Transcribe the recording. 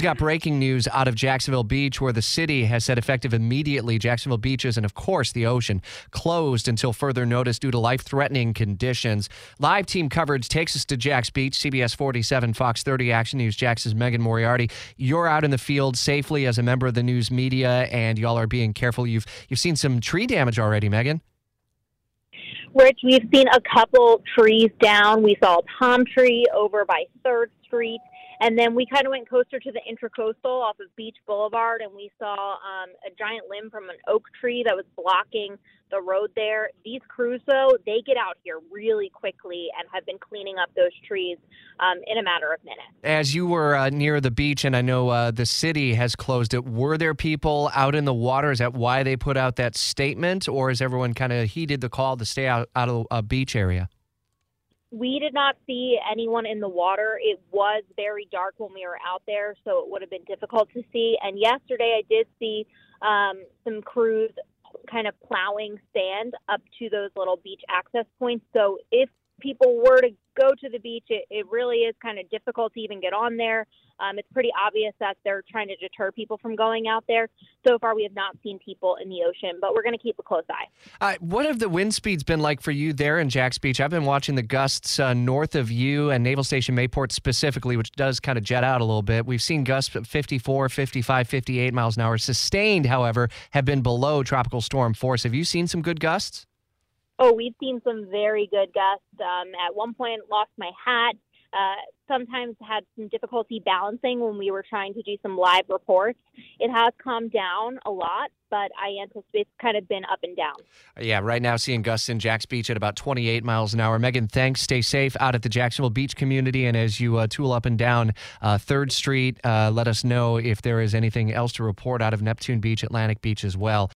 Got breaking news out of Jacksonville Beach, where the city has said effective immediately Jacksonville beaches and, of course, the ocean closed until further notice due to life threatening conditions. Live team coverage takes us to Jax Beach, CBS 47, Fox 30 Action News. Jax's Megan Moriarty. You're out in the field safely as a member of the news media, and y'all are being careful. You've you've seen some tree damage already, Megan. Rich, we've seen a couple trees down. We saw a palm tree over by Third Street. And then we kind of went coaster to the Intracoastal off of Beach Boulevard, and we saw um, a giant limb from an oak tree that was blocking the road there. These crews, though, they get out here really quickly and have been cleaning up those trees um, in a matter of minutes. As you were uh, near the beach, and I know uh, the city has closed it, were there people out in the water? Is that why they put out that statement, or has everyone kind of heeded the call to stay out, out of a beach area? We did not see anyone in the water. It was very dark when we were out there, so it would have been difficult to see. And yesterday, I did see um, some crews kind of plowing sand up to those little beach access points. So if people were to go to the beach, it, it really is kind of difficult to even get on there. Um, it's pretty obvious that they're trying to deter people from going out there. So far, we have not seen people in the ocean, but we're going to keep a close eye. Uh, what have the wind speeds been like for you there in Jax Beach? I've been watching the gusts uh, north of you and Naval Station Mayport specifically, which does kind of jet out a little bit. We've seen gusts of 54, 55, 58 miles an hour. Sustained, however, have been below tropical storm force. Have you seen some good gusts? Oh, we've seen some very good gusts. Um, at one point, lost my hat. Uh, sometimes had some difficulty balancing when we were trying to do some live reports. It has calmed down a lot, but I anticipate it's kind of been up and down. Yeah, right now seeing gusts in Jax Beach at about 28 miles an hour. Megan, thanks. Stay safe out at the Jacksonville Beach community. And as you uh, tool up and down uh, 3rd Street, uh, let us know if there is anything else to report out of Neptune Beach, Atlantic Beach as well.